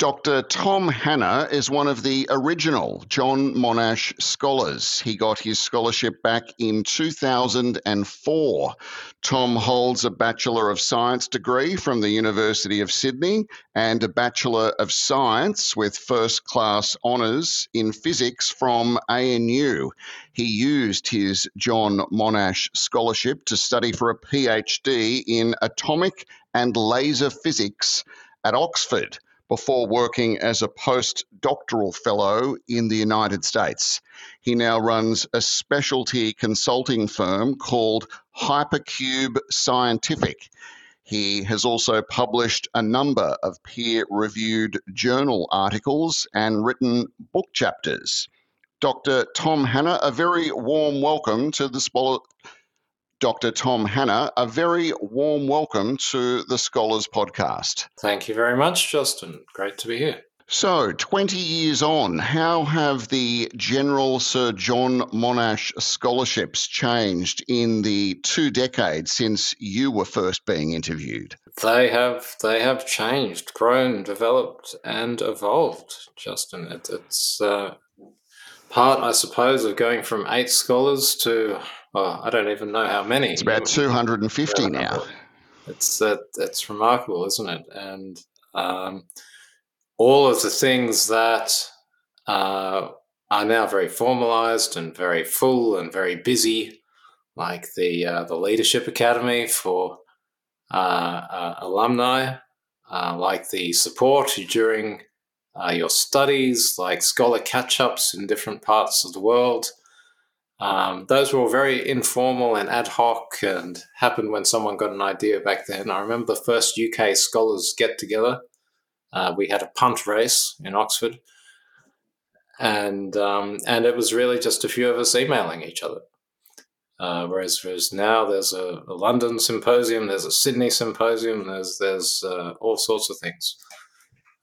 Dr. Tom Hanna is one of the original John Monash scholars. He got his scholarship back in 2004. Tom holds a Bachelor of Science degree from the University of Sydney and a Bachelor of Science with first class honours in physics from ANU. He used his John Monash scholarship to study for a PhD in atomic and laser physics at Oxford before working as a postdoctoral fellow in the United States. He now runs a specialty consulting firm called Hypercube Scientific. He has also published a number of peer reviewed journal articles and written book chapters. Dr. Tom Hanna, a very warm welcome to the Dr. Tom Hanna, a very warm welcome to the Scholars Podcast. Thank you very much, Justin. Great to be here. So, 20 years on, how have the General Sir John Monash scholarships changed in the two decades since you were first being interviewed? They have they have changed, grown, developed, and evolved, Justin. It, it's uh, part, I suppose, of going from eight scholars to oh, I don't even know how many. It's about 250 now. It's uh, it's remarkable, isn't it? And um, all of the things that uh, are now very formalized and very full and very busy, like the uh, the Leadership Academy for uh, uh, alumni, uh, like the support during your studies, like scholar catch ups in different parts of the world. Um, those were all very informal and ad hoc and happened when someone got an idea back then. I remember the first UK scholars get together. Uh, we had a punt race in Oxford, and um, and it was really just a few of us emailing each other. Uh, whereas, whereas now there's a, a, London symposium, there's a Sydney symposium, there's there's uh, all sorts of things,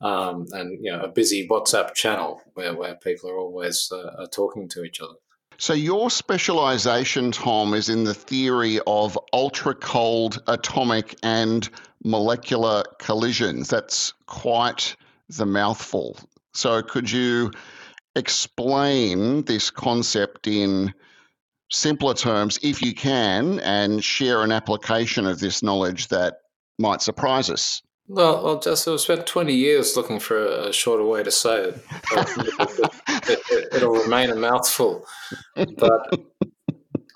um, and you know a busy WhatsApp channel where, where people are always uh, are talking to each other. So, your specialization, Tom, is in the theory of ultra cold atomic and molecular collisions. That's quite the mouthful. So, could you explain this concept in simpler terms, if you can, and share an application of this knowledge that might surprise us? Well, well, just I've spent 20 years looking for a, shorter way to say it. it, will it, remain a mouthful. But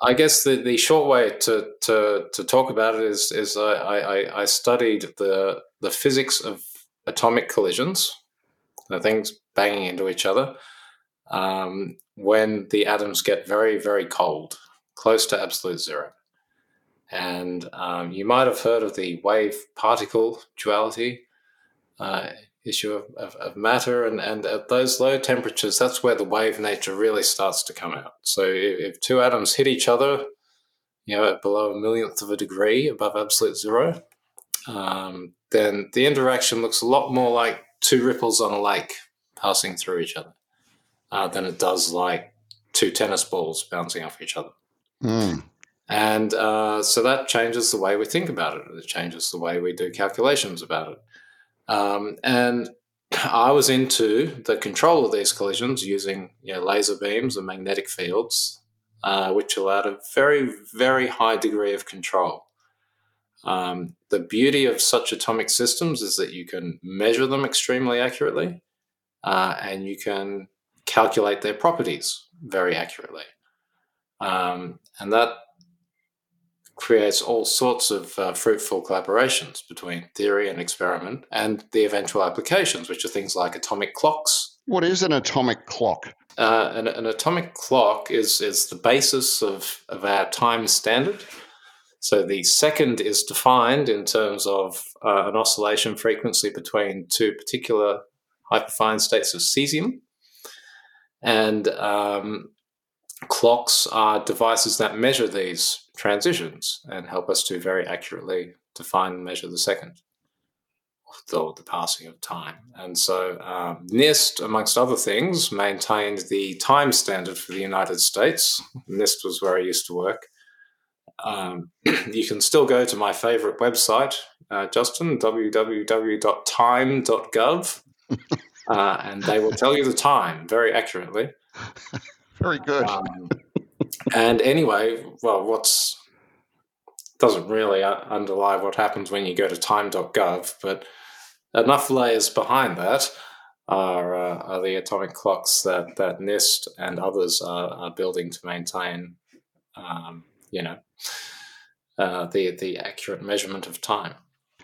I guess the, the short way to, to, to talk about it is, is I, I, I studied the, the physics of atomic collisions, the things banging into each other, um, when the atoms get very, very cold, close to absolute zero. And um, you might have heard of the wave particle duality uh, issue of, of, of, matter. And, and at those low temperatures, that's where the wave nature really starts to come out. So if, if two atoms hit each other, you know, at below a millionth of a degree above absolute zero, um, then the interaction looks a lot more like two ripples on a lake passing through each other uh, than it does like two tennis balls bouncing off each other. Mm. And uh, so that changes the way we think about it. It changes the way we do calculations about it. Um, and I was into the control of these collisions using you know, laser beams and magnetic fields, uh, which allowed a very, very high degree of control. Um, the beauty of such atomic systems is that you can measure them extremely accurately uh, and you can calculate their properties very accurately. Um, and that creates all sorts of uh, fruitful collaborations between theory and experiment and the eventual applications, which are things like atomic clocks. What is an atomic clock? Uh, an, an, atomic clock is, is the basis of, of our time standard. So the second is defined in terms of uh, an oscillation frequency between two particular hyperfine states of cesium. And um, clocks are devices that measure these transitions and help us to very accurately define and measure the second or the passing of time. And so um, NIST, amongst other things, maintained the time standard for the United States. NIST was where I used to work. Um, you can still go to my favorite website, uh, Justin, www.time.gov. uh, and they will tell you the time very accurately. Very good. Um, and anyway, well, what's doesn't really underlie what happens when you go to time.gov, but enough layers behind that are, uh, are the atomic clocks that, that NIST and others are, are building to maintain, um, you know, uh, the the accurate measurement of time.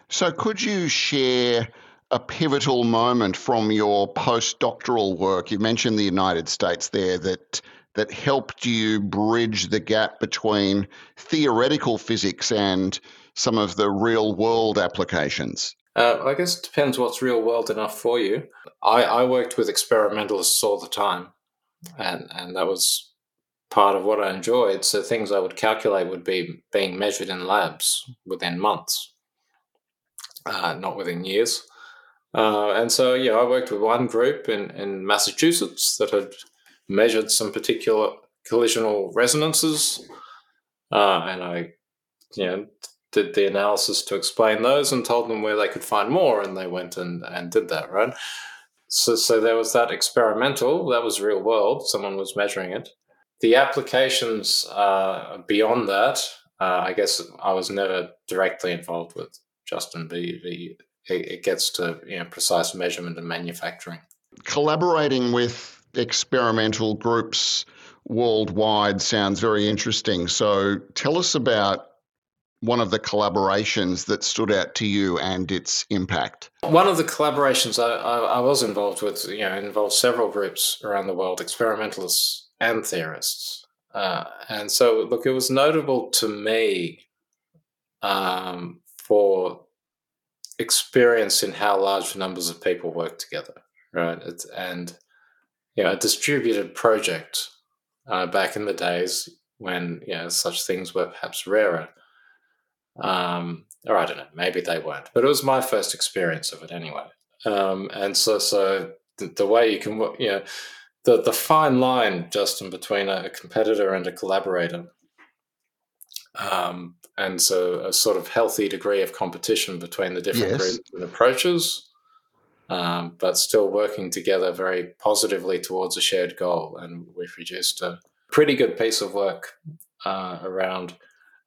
So, could you share a pivotal moment from your postdoctoral work? You mentioned the United States there that that helped you bridge the gap between theoretical physics and some of the real world applications? Uh, I guess it depends what's real world enough for you. I, I worked with experimentalists all the time, and, and that was part of what I enjoyed. So things I would calculate would be being measured in labs within months, uh, not within years. Uh, and so, yeah, I worked with one group in, in Massachusetts that had measured some particular collisional resonances, uh, and I, you know, did the analysis to explain those and told them where they could find more, and they went and, and did that, right? So, so there was that experimental, that was real world, someone was measuring it. The applications uh, beyond that, uh, I guess I was never directly involved with, Justin. The, the, it gets to you know, precise measurement and manufacturing. Collaborating with experimental groups worldwide sounds very interesting. So tell us about one of the collaborations that stood out to you and its impact? One of the collaborations I, I, I, was involved with, you know, involved several groups around the world, experimentalists and theorists. Uh, and so, look, it was notable to me um, for experience in how large numbers of people work together, right? It's, and, you know, a distributed project uh, back in the days when, you know, such things were perhaps rarer um, or I don't know, maybe they weren't, but it was my first experience of it anyway. Um, and so, so the, the, way you can, you know, the the fine line, Justin, between a competitor and a collaborator, um, and so a sort of healthy degree of competition between the different yes. groups and approaches, um, but still working together very positively towards a shared goal. And we've produced a pretty good piece of work uh, around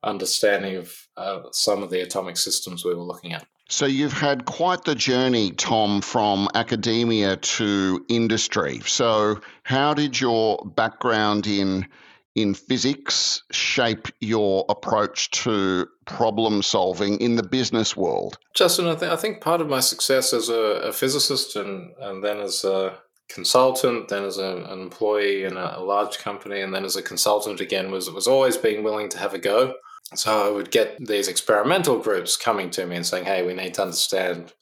understanding of uh, some of the atomic systems we were looking at. So you've had quite the journey, Tom, from academia to industry. So how did your background in in physics shape your approach to problem solving in the business world? Justin, I, I think part of my success as a, a, physicist and, and then as a consultant, then as a, an employee in a, a large company, and then as a consultant again was was always being willing to have a go so I would get these experimental groups coming to me and saying, "Hey, we need to understand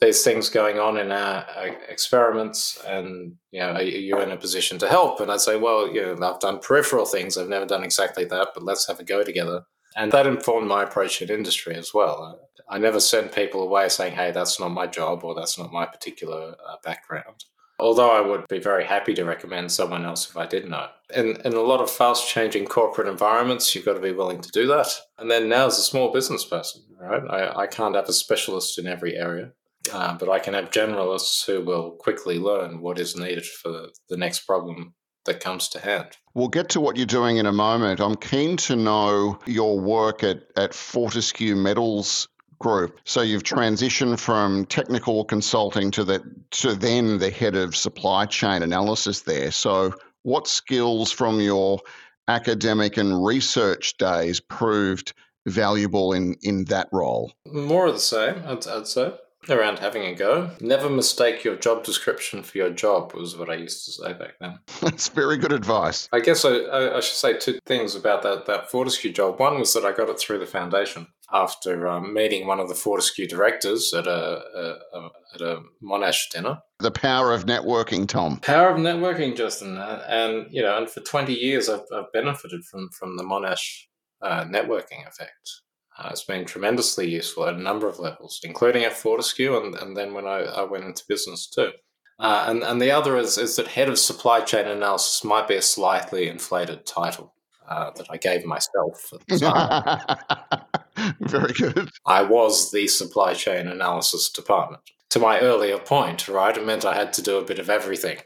these things going on in our, experiments, and you know, are you in a position to help?" And I'd say, "Well, you know, I've done peripheral things. I've never done exactly that, but let's have a go together." And that informed my approach in industry as well. I never send people away saying, "Hey, that's not my job," or "That's not my particular uh, background." Although I would be very happy to recommend someone else if I did know. In, in a lot of fast changing corporate environments, you've got to be willing to do that. And then now, as a small business person, right, I, I can't have a specialist in every area, uh, but I can have generalists who will quickly learn what is needed for the, next problem that comes to hand. We'll get to what you're doing in a moment. I'm keen to know your work at, at Fortescue Metals group. So you've transitioned from technical consulting to the to then the head of supply chain analysis there. So what skills from your academic and research days proved valuable in in that role? More of the same, I'd, I'd say around having a go. Never mistake your job description for your job was what I used to say back then. That's very good advice. I guess I, I, should say two things about that, that Fortescue job. One was that I got it through the foundation after um, meeting one of the Fortescue directors at a, a, a, at a Monash dinner. The power of networking, Tom. Power of networking, Justin. And, and you know, and for 20 years I've, I've benefited from, from the Monash uh, networking effect. Uh, it's been tremendously useful at a number of levels, including at Fortescue and, and then when I, I went into business too. Uh, and, and the other is, is that head of supply chain analysis might be a slightly inflated title uh, that I gave myself at the time. Very good. I was the supply chain analysis department. to my earlier point, right, it meant I had to do a bit of everything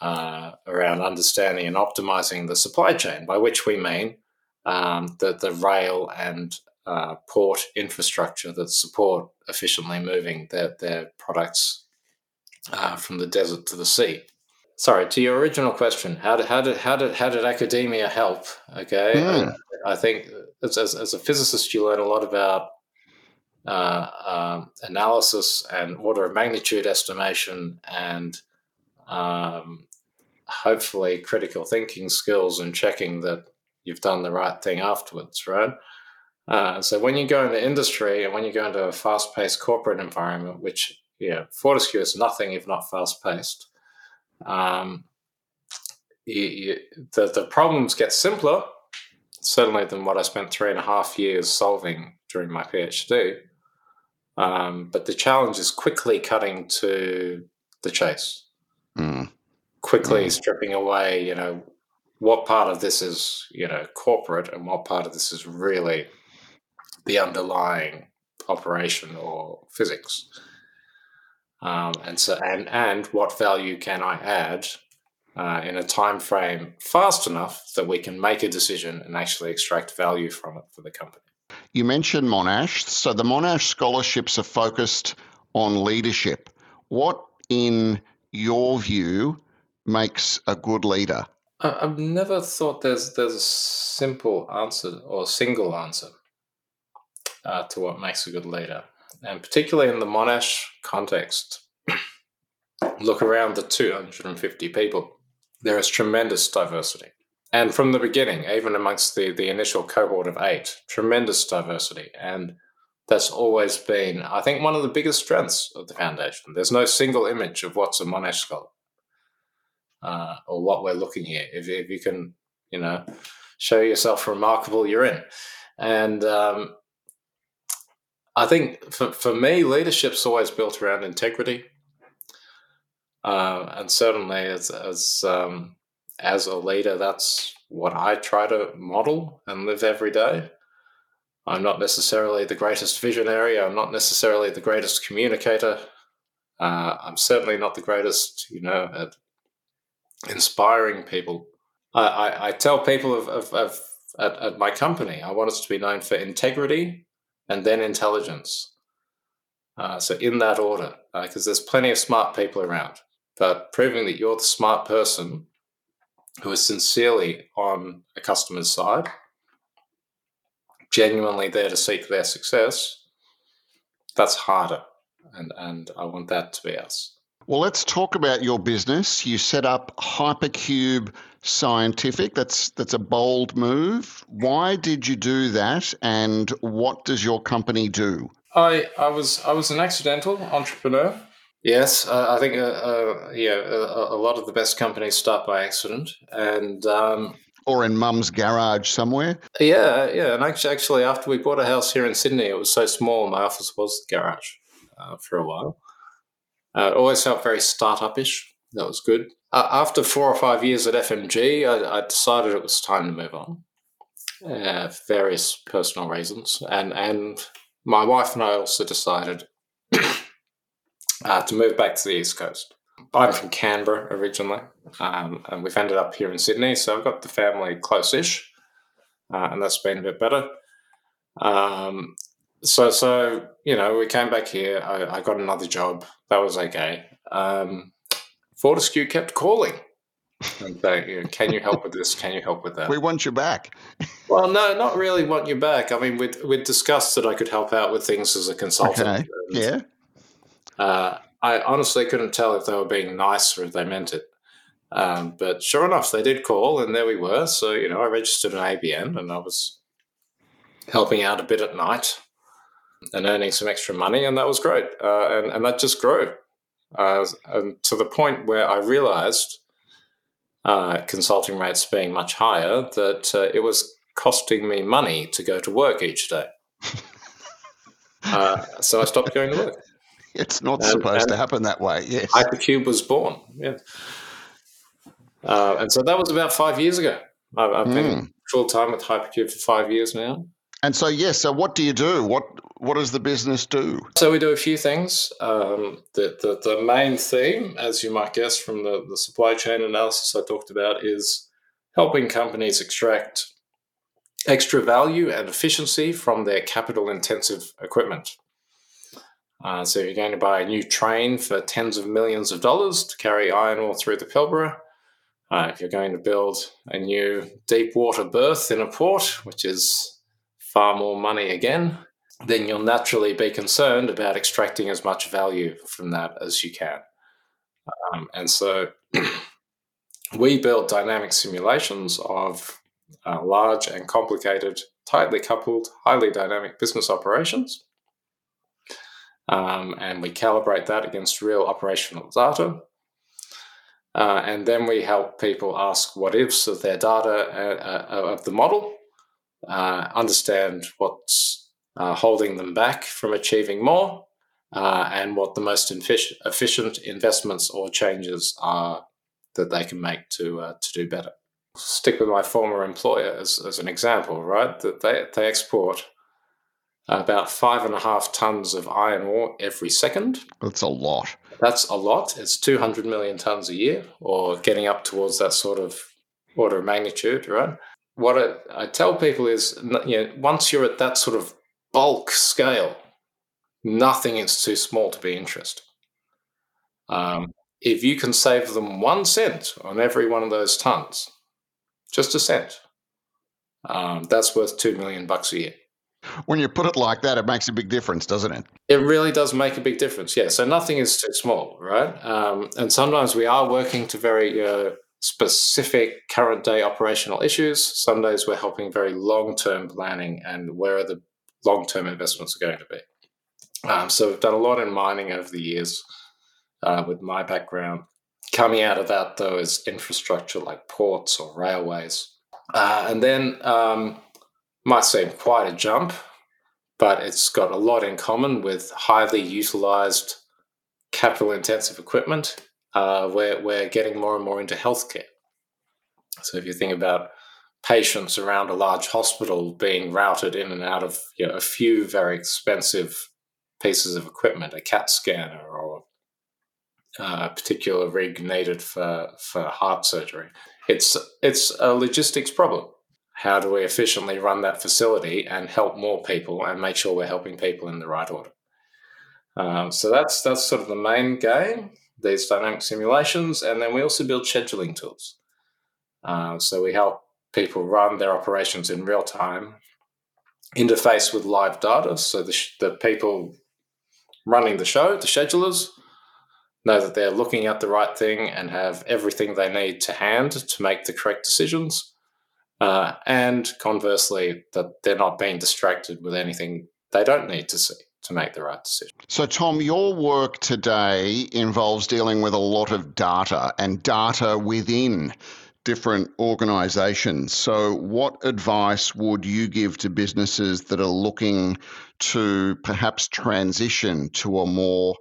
uh, around understanding and optimizing the supply chain, by which we mean um, the, the rail and uh, port infrastructure that support efficiently moving their, their products uh, from the desert to the sea. Sorry, to your original question, how did how did how did how did academia help? Okay, mm. I, I, think as, as, as, a physicist, you learn a lot about uh, um, analysis and order of magnitude estimation and um, hopefully critical thinking skills and checking that you've done the right thing afterwards, right? Uh, so when you go into industry and when you go into a fast-paced corporate environment, which know, Fortescue is nothing if not fast-paced, um, you, you, the the problems get simpler, certainly than what I spent three and a half years solving during my PhD. Um, but the challenge is quickly cutting to the chase, mm. quickly mm. stripping away, you know, what part of this is, you know, corporate and what part of this is really the underlying operation or physics. Um, and so, and and what value can I add uh, in a time frame fast enough that we can make a decision and actually extract value from it for the company. You mentioned Monash. So the Monash scholarships are focused on leadership. What, in your view, makes a good leader? I've never thought there's there's a simple answer or a single answer uh, to what makes a good leader, and particularly in the Monash context. look around the 250 people. There is tremendous diversity. And from the beginning, even amongst the, the initial cohort of eight, tremendous diversity. And that's always been, I think, one of the biggest strengths of the foundation. There's no single image of what's a Monash scholar uh, or what we're looking at. If, if you can, you know, show yourself remarkable, you're in. And um, I think for, for me, leadership's always built around integrity. Uh, and certainly as, as um, as a leader, that's what I try to model and live every day. I'm not necessarily the greatest visionary. I'm not necessarily the greatest communicator. Uh, I'm certainly not the greatest, you know, at inspiring people. I, I, I tell people of, of, of at, at, my company, I want us to be known for integrity and then intelligence. Uh, so in that order, because uh, there's plenty of smart people around, but proving that you're the smart person who is sincerely on a customer's side, genuinely there to seek their success, that's harder. And, and I want that to be us. Well, let's talk about your business. You set up Hypercube Scientific. That's that's a bold move. Why did you do that, and what does your company do? I I was I was an accidental entrepreneur. Yes, uh, I think uh, uh, yeah, a, a, lot of the best companies start by accident, and um, or in mum's garage somewhere. Yeah, yeah, and actually, actually, after we bought a house here in Sydney, it was so small. My office was the garage uh, for a while. Uh, it always felt very startup-ish. That was good. Uh, after four or five years at FMG, I, I decided it was time to move on. For various personal reasons, and and my wife and I also decided uh, to move back to the East Coast. I'm from Canberra originally, um, and we've ended up here in Sydney, so I've got the family close-ish, uh, and that's been a bit better. Um, so, so you know, we came back here. I, I got another job. That was okay. Um, Fortescue kept calling and saying, you know, "Can you help with this? Can you help with that?" We want you back. well, no, not really want you back. I mean, we'd, we'd discussed that I could help out with things as a consultant. Okay. yeah. Uh, I honestly couldn't tell if they were being nice or if they meant it. Um, but sure enough, they did call, and there we were. So you know, I registered an ABN, and I was helping out a bit at night and earning some extra money, and that was great. Uh, and and that just grew, uh, and to the point where I realised, uh, consulting rates being much higher, that uh, it was costing me money to go to work each day. Uh, so I stopped going to work. It's not and, supposed and to happen that way. Yes. Hypercube was born. Yeah. Uh, and so that was about five years ago. I've, I've mm. been hmm. full time with Hypercube for five years now. And so, yes. So, what do you do? What what does the business do? So we do a few things. Um, the, the, the main theme, as you might guess from the, the supply chain analysis I talked about, is helping companies extract extra value and efficiency from their capital intensive equipment. Uh, so, if you're going to buy a new train for tens of millions of dollars to carry iron ore through the Pilbara, uh, if you're going to build a new deep water berth in a port, which is far more money again, then you'll naturally be concerned about extracting as much value from that as you can. Um, and so we build dynamic simulations of uh, large and complicated, tightly coupled, highly dynamic business operations. Um, and we calibrate that against real operational data. Uh, and then we help people ask what ifs of their data uh, uh of the model, uh, understand what's uh, holding them back from achieving more, and what the most efficient investments or changes are that they can make to to do better stick with my former employer as, as an example, right? That they, they export about five and a half tons of iron ore every second. That's a lot. That's a lot. It's 200 million tons a year, or getting up towards that sort of order of magnitude, right? What I, I tell people is, you know, once you're at that sort of bulk scale, nothing is too small to be interesting. Um, if you can save them one cent on every one of those tons, just a cent. Um, that's worth two million bucks a year. When you put it like that, it makes a big difference, doesn't it? It really does make a big difference. Yeah. So nothing is too small, right? Um, and sometimes we are working to very uh, specific current day operational issues. Some days we're helping very long term planning and where are the long term investments are going to be. Um, so we've done a lot in mining over the years uh, with my background. Coming out of that, though, is infrastructure like ports or railways. Uh, and then um, might seem quite a jump, but it's got a lot in common with highly utilized capital intensive equipment. Uh, where we're getting more and more into healthcare. So if you think about patients around a large hospital being routed in and out of you know, a few very expensive pieces of equipment, a CAT scanner or a particular rig needed for, for heart surgery. It's, it's a logistics problem. How do we efficiently run that facility and help more people and make sure we're helping people in the right order? Um, so that's that's sort of the main game. These dynamic simulations, and then we also build scheduling tools. Uh, so we help people run their operations in real time, interface with live data. So the, the people running the show, the schedulers, know that they're looking at the right thing and have everything they need to hand to make the correct decisions. Uh, and conversely, that they're not being distracted with anything they don't need to see to make the right decision. So, Tom, your work today involves dealing with a lot of data and data within different organizations. So, what advice would you give to businesses that are looking to perhaps transition to a more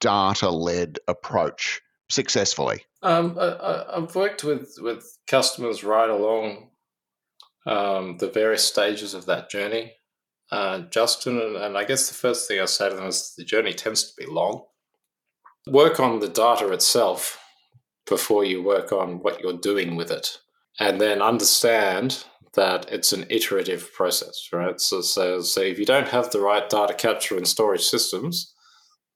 data led approach successfully? Um, I, have worked with, with customers right along um, the various stages of that journey, uh, Justin. And, and I guess the first thing I say to them is the journey tends to be long. Work on the data itself before you work on what you're doing with it. And then understand that it's an iterative process, right? So, so, so if you don't have the right data capture and storage systems,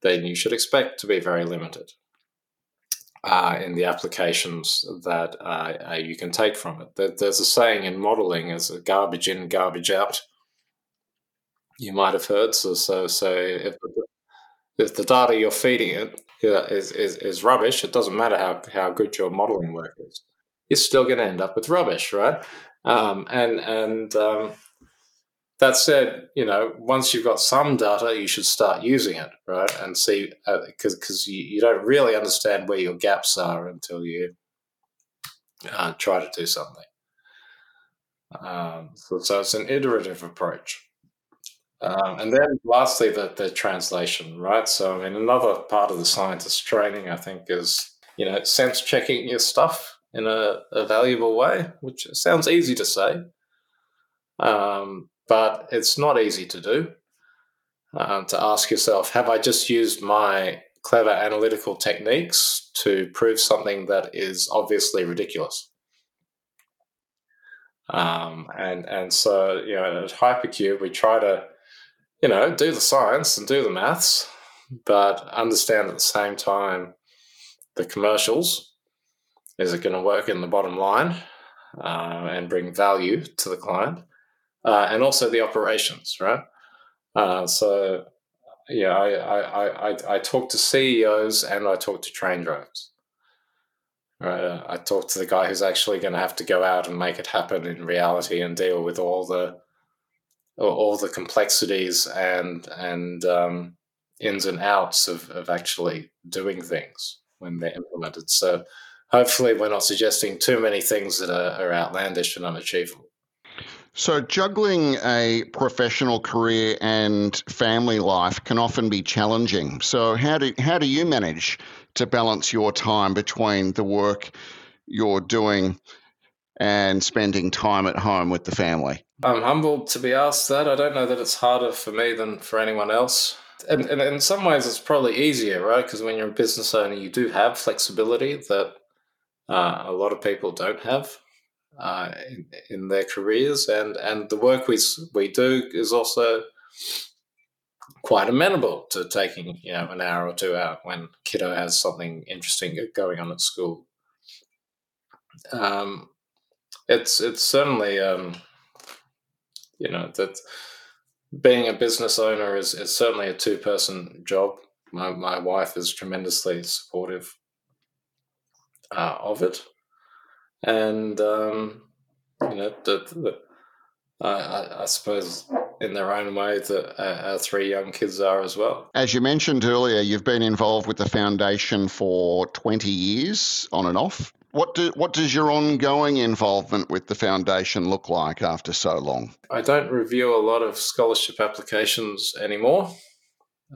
then you should expect to be very limited uh, in the applications that uh, uh you can take from it. There's a saying in modeling a garbage in, garbage out. You might have heard. So, so, so if, if the data you're feeding it is, is, is rubbish, it doesn't matter how, how good your modeling work is. You're still going to end up with rubbish, right? Um, and and um, that said, you know, once you've got some data, you should start using it, right? And see, because uh, because you, you don't really understand where your gaps are until you uh, try to do something. Um, so, so it's an iterative approach. Um, and then lastly, the, the translation, right? So, I mean, another part of the scientist training, I think, is, you know, sense checking your stuff in a, a valuable way, which sounds easy to say. Um, but it's not easy to do. um, to ask yourself have I just used my clever analytical techniques to prove something that is obviously ridiculous? Um, and and so you know at Hypercube we try to you know do the science and do the maths, but understand at the same time the commercials. Is it going to work in the bottom line uh, and bring value to the client, uh, and also the operations, right? Uh, so yeah, I, I, I, I talk to CEOs and I talk to train drivers. Right, uh, I talk to the guy who's actually going to have to go out and make it happen in reality and deal with all the all the complexities and and um, ins and outs of, of actually doing things when they're implemented. So hopefully, we're not suggesting too many things that are, are outlandish and unachievable. So, juggling a professional career and family life can often be challenging. So, how do, how do you manage to balance your time between the work you're doing and spending time at home with the family? I'm humbled to be asked that. I don't know that it's harder for me than for anyone else. And, and in some ways, it's probably easier, right? Because when you're a business owner, you do have flexibility that uh, a lot of people don't have uh, in, in, their careers, and and the work we we do is also quite amenable to taking you know an hour or two out when kiddo has something interesting going on at school. Um, it's it's certainly um, you know that being a business owner is, is certainly a two person job. My my wife is tremendously supportive uh, of it and um, you know, the, the, I, I, suppose in their own way that our three young kids are as well. As you mentioned earlier, you've been involved with the foundation for 20 years on and off. What do, what does your ongoing involvement with the foundation look like after so long? I don't review a lot of scholarship applications anymore.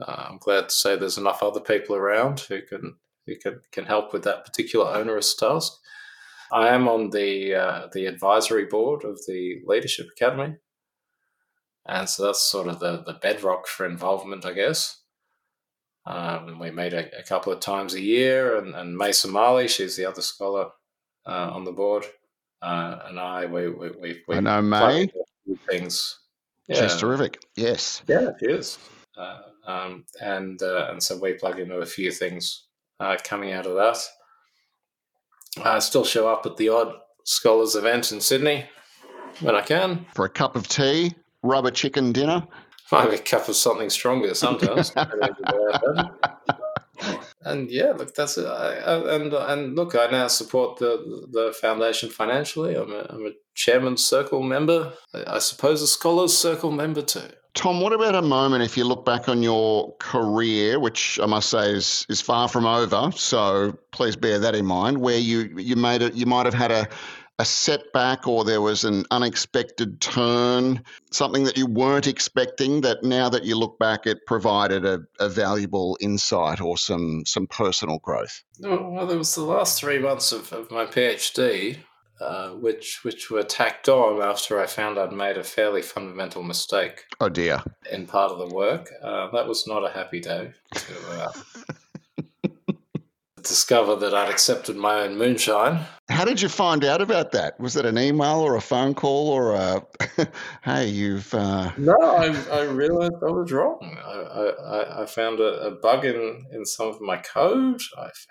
Uh, I'm glad to say there's enough other people around who can who can, can help with that particular onerous task. I am on the uh, the advisory board of the Leadership Academy, and so that's sort of the the bedrock for involvement, I guess. Um, we meet a, a, couple of times a year, and, and May Somali, she's the other scholar uh, on the board, uh, and I we we we, we I know May things. Yeah. She's terrific. Yes. Yeah, she is. Uh, um, and uh, and so we plug into a few things uh, coming out of that. I still show up at the odd scholars event in Sydney when I can. For a cup of tea, rubber chicken dinner. Maybe a cup of something stronger sometimes. and yeah, look, that's it. I, I, and and look, I now support the the foundation financially. I'm a, I'm a chairman's circle member. I, I suppose a scholars circle member too. Tom, what about a moment if you look back on your career, which I must say is is far from over, so please bear that in mind, where you you made it you might have had a a setback or there was an unexpected turn, something that you weren't expecting that now that you look back it provided a, a valuable insight or some some personal growth? Well, there was the last three months of, of my PhD uh, which which were tacked on after I found I'd made a fairly fundamental mistake. Oh dear! In part of the work, uh, that was not a happy day to uh, discover that I'd accepted my own moonshine. How did you find out about that? Was it an email or a phone call or a, hey, you've. Uh... No, I, I realized I was wrong. I, I, I found a, a, bug in, in some of my code,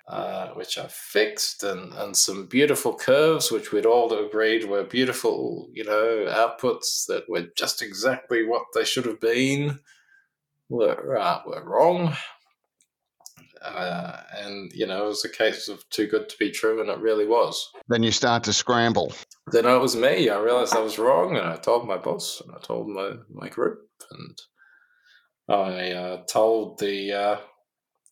uh, which I fixed, and, and some beautiful curves, which we'd all agreed were beautiful, you know, outputs that were just exactly what they should have been, were, uh, were wrong. Uh, and you know, it was a case of too good to be true, and it really was. Then you start to scramble. Then it was me. I realized I was wrong, and I told my boss, and I told my my group, and I uh, told the uh,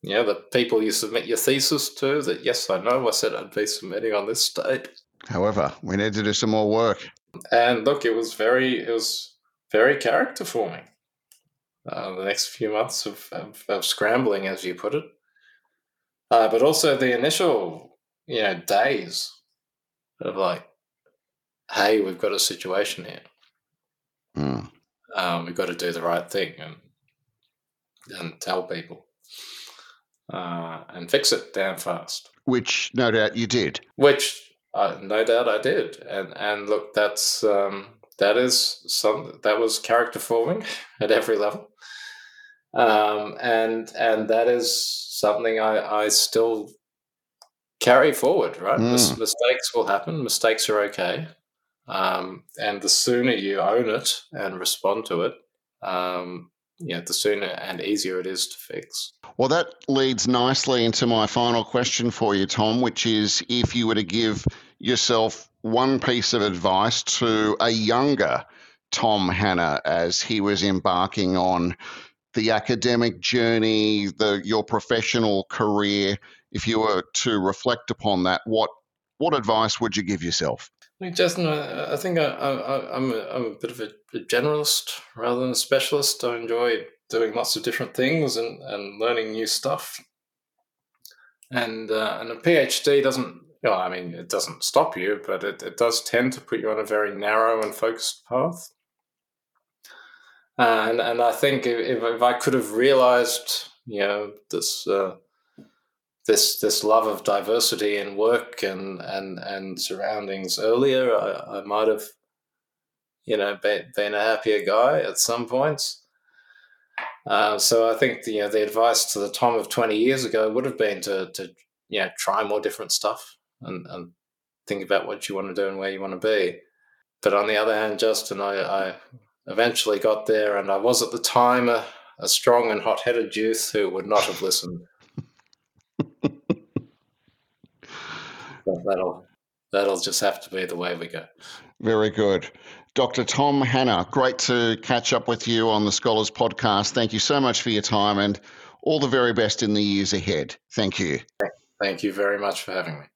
yeah the people you submit your thesis to that yes, I know. I said I'd be submitting on this date. However, we need to do some more work. And look, it was very it was very character forming. Uh, the next few months of, of, of scrambling, as you put it, uh, but also the initial, you know, days of like, hey, we've got a situation here. Mm. Um, we've got to do the right thing, and and tell people uh, and fix it damn fast. Which no doubt you did. Which uh, no doubt I did. And and look, that's um, that is some that was character forming at every level. Um, and and that is something I, I still carry forward, right? Mm. mistakes will happen. Mistakes are okay. Um, and the sooner you own it and respond to it, um, yeah, the sooner and easier it is to fix. Well, that leads nicely into my final question for you, Tom, which is if you were to give yourself one piece of advice to a younger Tom Hanna as he was embarking on the academic journey, the your professional career, if you were to reflect upon that, what what advice would you give yourself? Justin, I, I think I, am a, I'm a bit of a, a, generalist rather than a specialist. I enjoy doing lots of different things and, and learning new stuff. And uh, and a PhD doesn't, you know, I mean, it doesn't stop you, but it, it does tend to put you on a very narrow and focused path. And and I think if, if I could have realized, you know, this uh, this this love of diversity in work and and and surroundings earlier, I, I might have, you know, been, been a happier guy at some points. Uh, so I think the, you know the advice to the Tom of twenty years ago would have been to to you know try more different stuff and, and think about what you want to do and where you want to be. But on the other hand, Justin, I, I eventually got there, and I was at the time a, a strong and hot headed youth who would not have listened. but that'll that'll just have to be the way we go. Very good. Dr. Tom Hanna, great to catch up with you on the Scholars Podcast. Thank you so much for your time and all the very best in the years ahead. Thank you. Thank you very much for having me.